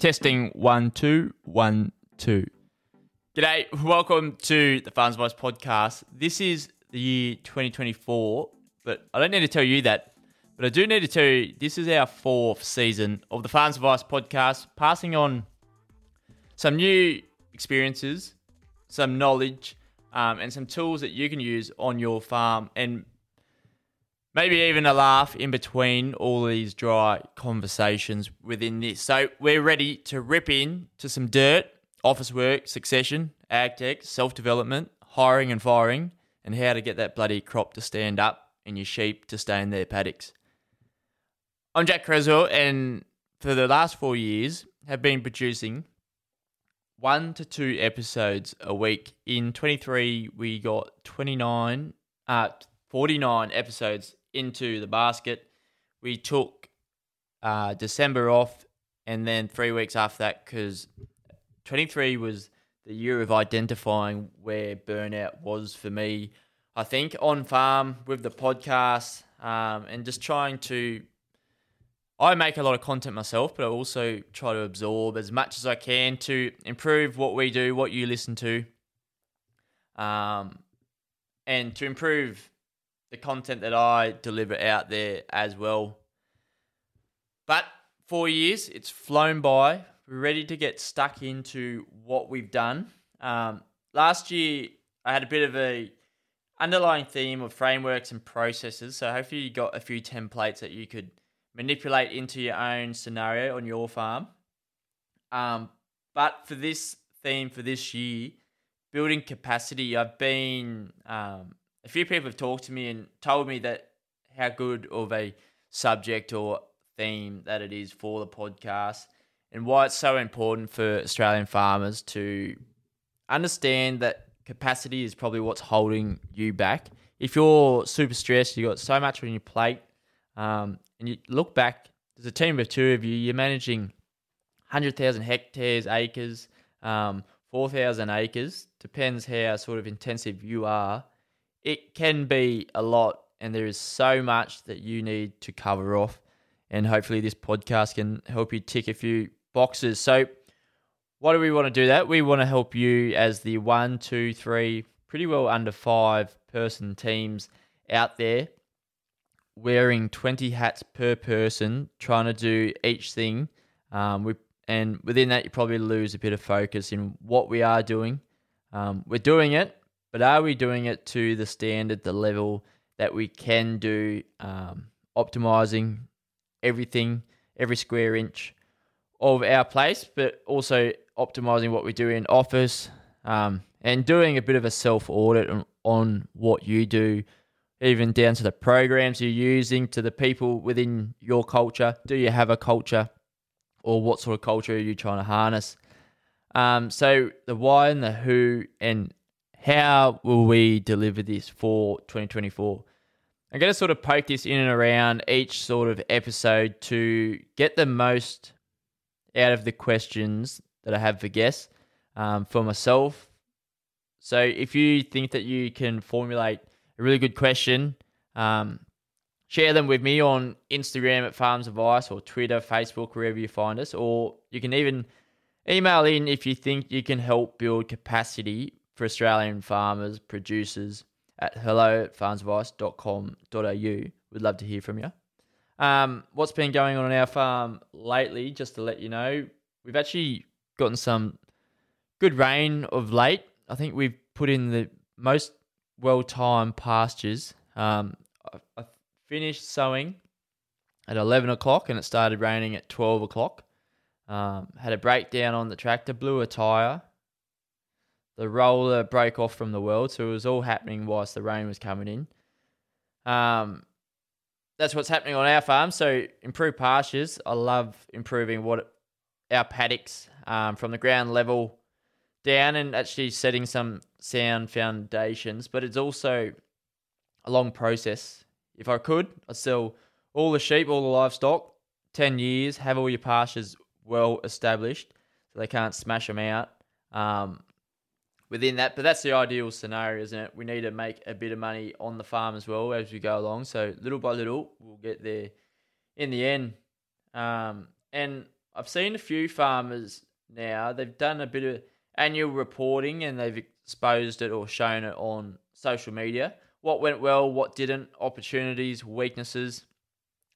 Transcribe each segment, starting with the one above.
Testing one, two, one, two. G'day, welcome to the Farms Advice podcast. This is the year 2024, but I don't need to tell you that, but I do need to tell you this is our fourth season of the Farms Advice podcast, passing on some new experiences, some knowledge, um, and some tools that you can use on your farm and maybe even a laugh in between all these dry conversations within this. So we're ready to rip in to some dirt, office work, succession, ag tech, self development, hiring and firing, and how to get that bloody crop to stand up and your sheep to stay in their paddocks. I'm Jack Creswell, and for the last four years, have been producing one to two episodes a week. In 23, we got 29, uh, 49 episodes into the basket. We took uh, December off, and then three weeks after that, because 23 was the year of identifying where burnout was for me. I think on farm with the podcast um, and just trying to. I make a lot of content myself, but I also try to absorb as much as I can to improve what we do, what you listen to, um, and to improve the content that I deliver out there as well. But four years, it's flown by. We're ready to get stuck into what we've done. Um, last year, I had a bit of a underlying theme of frameworks and processes. So hopefully, you got a few templates that you could manipulate into your own scenario on your farm. Um, but for this theme for this year, building capacity, I've been um, a few people have talked to me and told me that how good of a subject or theme that it is for the podcast and why it's so important for Australian farmers to understand that capacity is probably what's holding you back. If you're super stressed, you've got so much on your plate, um, and you look back, there's a team of two of you, you're managing 100,000 hectares, acres, um, 4,000 acres, depends how sort of intensive you are it can be a lot, and there is so much that you need to cover off. And hopefully, this podcast can help you tick a few boxes. So, what do we want to do that? We want to help you as the one, two, three, pretty well under five person teams out there wearing 20 hats per person, trying to do each thing. Um, we, and within that, you probably lose a bit of focus in what we are doing. Um, we're doing it, but are we doing it to the standard, the level that we can do, um, optimizing everything, every square inch of our place, but also optimizing what we do in office um, and doing a bit of a self audit on, on what you do, even down to the programs you're using, to the people within your culture. Do you have a culture, or what sort of culture are you trying to harness? Um, so the why and the who and how will we deliver this for 2024? I'm going to sort of poke this in and around each sort of episode to get the most out of the questions that I have for guests um, for myself. So if you think that you can formulate a really good question, um, share them with me on Instagram at Farms Advice or Twitter, Facebook, wherever you find us. Or you can even email in if you think you can help build capacity for Australian farmers, producers at hello at farmsadvice.com.au. We'd love to hear from you. Um, what's been going on on our farm lately, just to let you know, we've actually gotten some good rain of late. I think we've put in the most well timed pastures. Um, I, I finished sowing at 11 o'clock and it started raining at 12 o'clock. Um, had a breakdown on the tractor, blew a tyre. The roller broke off from the world, so it was all happening whilst the rain was coming in. Um, that's what's happening on our farm. So improve pastures. I love improving what our paddocks um, from the ground level down and actually setting some sound foundations. But it's also a long process. If I could, I'd sell all the sheep, all the livestock, ten years, have all your pastures well established, so they can't smash them out. Um, within that. But that's the ideal scenario, isn't it? We need to make a bit of money on the farm as well as we go along. So little by little, we'll get there in the end. Um, and I've seen a few farmers now, they've done a bit of annual reporting and they've exposed it or shown it on social media. What went well, what didn't, opportunities, weaknesses.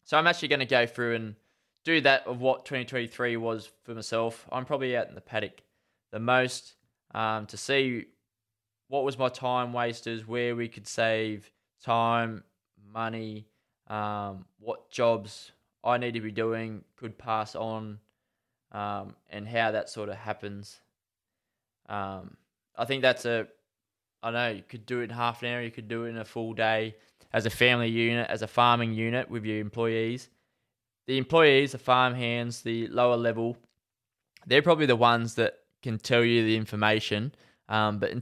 So I'm actually going to go through and do that of what 2023 was for myself. I'm probably out in the paddock the most um, to see what was my time wasters, where we could save time, money, um, what jobs I need to be doing could pass on, um, and how that sort of happens. Um, I think that's a, I know you could do it in half an hour, you could do it in a full day as a family unit, as a farming unit with your employees. The employees, the farm hands, the lower level, they're probably the ones that can tell you the information, um, but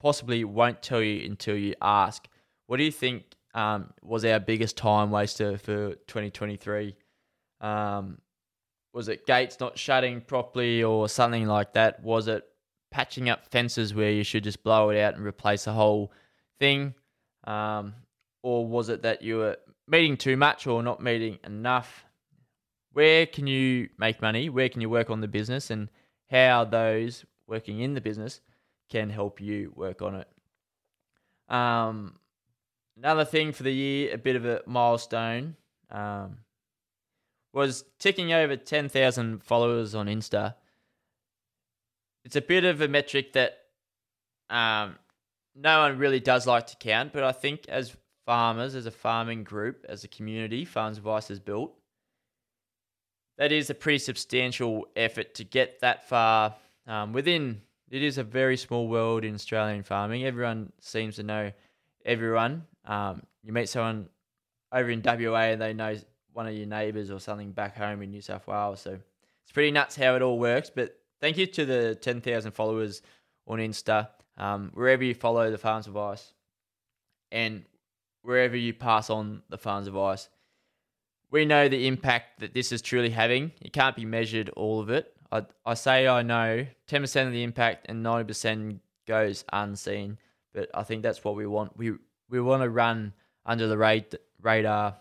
possibly won't tell you until you ask. What do you think um, was our biggest time waster for 2023? Um, was it gates not shutting properly or something like that? Was it patching up fences where you should just blow it out and replace the whole thing? Um, or was it that you were meeting too much or not meeting enough? Where can you make money? Where can you work on the business? And how those working in the business can help you work on it. Um, another thing for the year, a bit of a milestone, um, was ticking over 10,000 followers on Insta. It's a bit of a metric that um, no one really does like to count, but I think as farmers, as a farming group, as a community, Farms Advice has built, that is a pretty substantial effort to get that far um, within. It is a very small world in Australian farming. Everyone seems to know everyone. Um, you meet someone over in WA and they know one of your neighbours or something back home in New South Wales. So it's pretty nuts how it all works. But thank you to the 10,000 followers on Insta, um, wherever you follow the Farms Advice and wherever you pass on the Farms Advice we know the impact that this is truly having. It can't be measured, all of it. I, I say I know 10% of the impact and 90% goes unseen, but I think that's what we want. We, we want to run under the radar,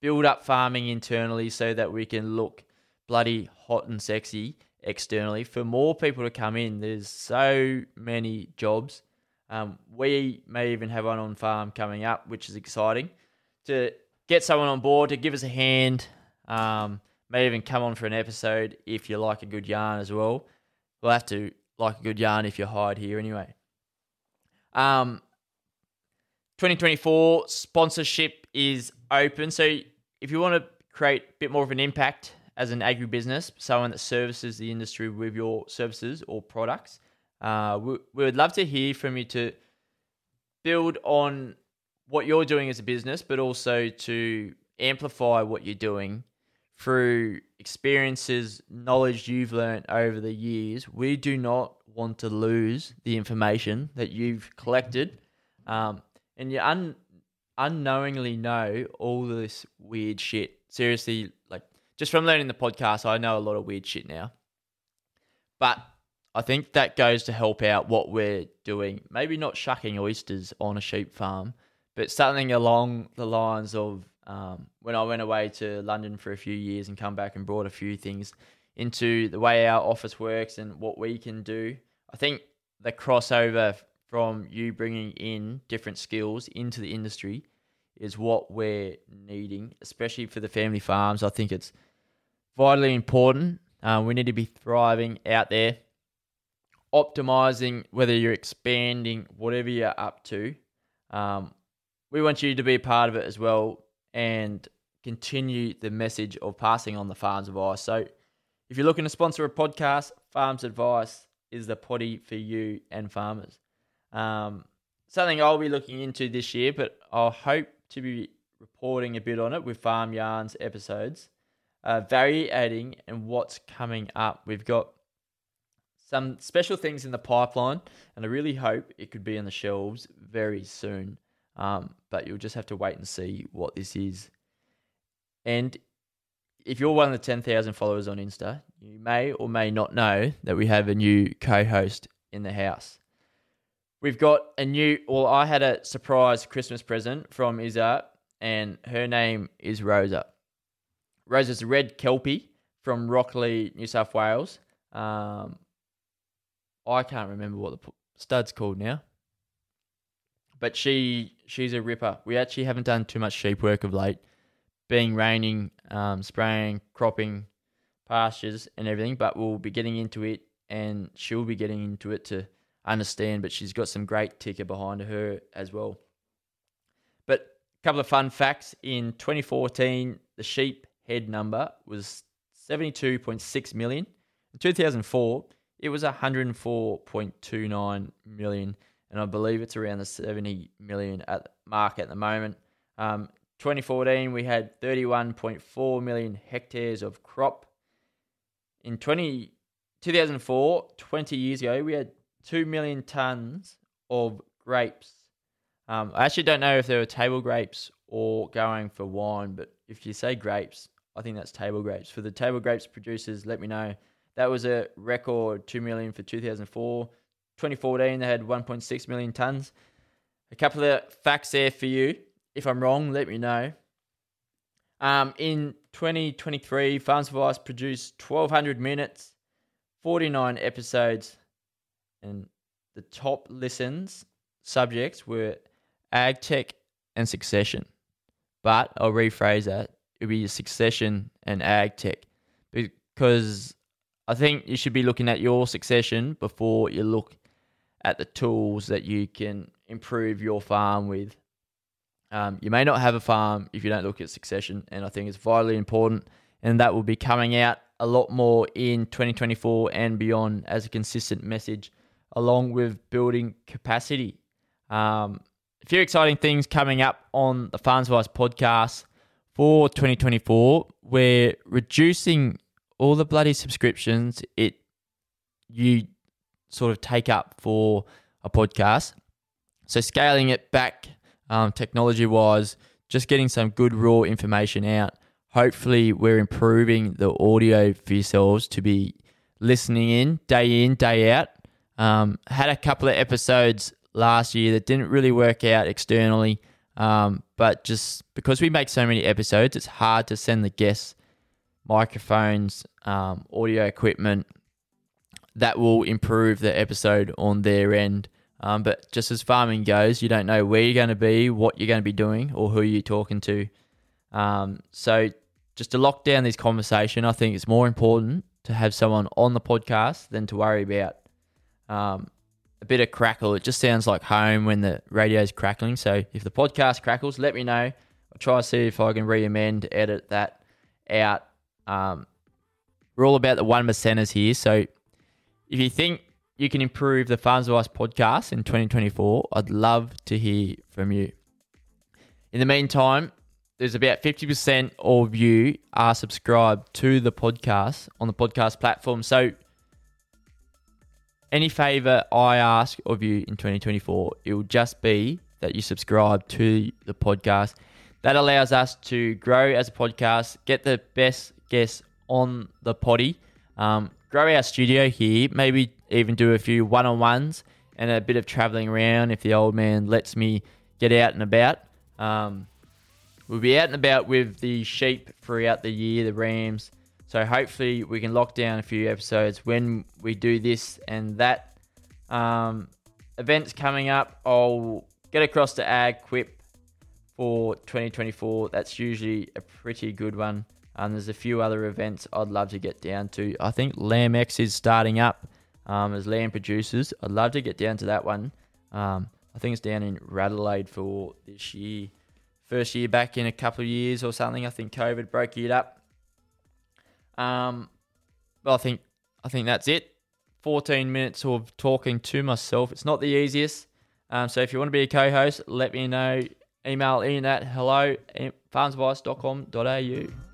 build up farming internally so that we can look bloody hot and sexy externally for more people to come in. There's so many jobs. Um, we may even have one on farm coming up, which is exciting. To get someone on board to give us a hand. Um, may even come on for an episode if you like a good yarn as well. We'll have to like a good yarn if you're hired here anyway. Um, 2024 sponsorship is open. So if you want to create a bit more of an impact as an agribusiness, someone that services the industry with your services or products, uh, we, we would love to hear from you to build on what you're doing as a business, but also to amplify what you're doing through experiences, knowledge you've learned over the years. We do not want to lose the information that you've collected. Um, and you un- unknowingly know all this weird shit. Seriously, like just from learning the podcast, I know a lot of weird shit now. But I think that goes to help out what we're doing. Maybe not shucking oysters on a sheep farm, but something along the lines of um, when I went away to London for a few years and come back and brought a few things into the way our office works and what we can do. I think the crossover from you bringing in different skills into the industry is what we're needing, especially for the family farms. I think it's vitally important. Uh, we need to be thriving out there, optimizing whether you're expanding, whatever you're up to. Um, we want you to be a part of it as well and continue the message of passing on the farm's advice. So, if you're looking to sponsor a podcast, Farms Advice is the potty for you and farmers. Um, something I'll be looking into this year, but I'll hope to be reporting a bit on it with Farm Yarns episodes, uh, variating and what's coming up. We've got some special things in the pipeline, and I really hope it could be on the shelves very soon. Um, but you'll just have to wait and see what this is. And if you're one of the 10,000 followers on Insta, you may or may not know that we have a new co host in the house. We've got a new, well, I had a surprise Christmas present from Izza, and her name is Rosa. Rosa's a red Kelpie from Rockley, New South Wales. Um, I can't remember what the stud's called now but she she's a ripper. We actually haven't done too much sheep work of late, being raining, um, spraying, cropping, pastures and everything. But we'll be getting into it, and she'll be getting into it to understand. But she's got some great ticker behind her as well. But a couple of fun facts: in 2014, the sheep head number was 72.6 million. In 2004, it was 104.29 million and I believe it's around the 70 million at mark at the moment. Um, 2014, we had 31.4 million hectares of crop. In 20, 2004, 20 years ago, we had 2 million tons of grapes. Um, I actually don't know if they were table grapes or going for wine, but if you say grapes, I think that's table grapes. For the table grapes producers, let me know. That was a record 2 million for 2004. 2014, they had 1.6 million tons. A couple of facts there for you. If I'm wrong, let me know. Um, in 2023, Farms Advice produced 1,200 minutes, 49 episodes, and the top listens subjects were ag tech and succession. But I'll rephrase that. It would be succession and ag tech because I think you should be looking at your succession before you look at the tools that you can improve your farm with. Um, you may not have a farm if you don't look at succession, and I think it's vitally important. And that will be coming out a lot more in 2024 and beyond as a consistent message, along with building capacity. Um, a few exciting things coming up on the Farms Advice podcast for 2024. We're reducing all the bloody subscriptions it you sort of take up for a podcast. So scaling it back um, technology wise, just getting some good raw information out. Hopefully, we're improving the audio for yourselves to be listening in day in, day out. Um, had a couple of episodes last year that didn't really work out externally, um, but just because we make so many episodes, it's hard to send the guests microphones, um, audio equipment, that will improve the episode on their end. Um, but just as farming goes, you don't know where you're going to be, what you're going to be doing, or who you're talking to. Um, so just to lock down this conversation, I think it's more important to have someone on the podcast than to worry about um, a bit of crackle. It just sounds like home when the radio's crackling. So if the podcast crackles, let me know. I'll try to see if I can re-amend, edit that out. Um, we're all about the one percenters here, so if you think you can improve the Farms Advice podcast in 2024, I'd love to hear from you. In the meantime, there's about 50% of you are subscribed to the podcast on the podcast platform. So, any favor I ask of you in 2024, it will just be that you subscribe to the podcast. That allows us to grow as a podcast, get the best guests on the potty, um, grow our studio here, maybe even do a few one on ones and a bit of traveling around if the old man lets me get out and about. Um, we'll be out and about with the sheep throughout the year, the rams. So hopefully we can lock down a few episodes when we do this and that. Um, events coming up. I'll get across to AgQuip for 2024. That's usually a pretty good one. Um, there's a few other events I'd love to get down to. I think LambEx is starting up um, as lamb producers. I'd love to get down to that one. Um, I think it's down in Radelaide for this year. First year back in a couple of years or something. I think COVID broke it up. Um, I think I think that's it. 14 minutes of talking to myself. It's not the easiest. Um, so if you want to be a co-host, let me know. Email in at hello farmsadvice.com.au.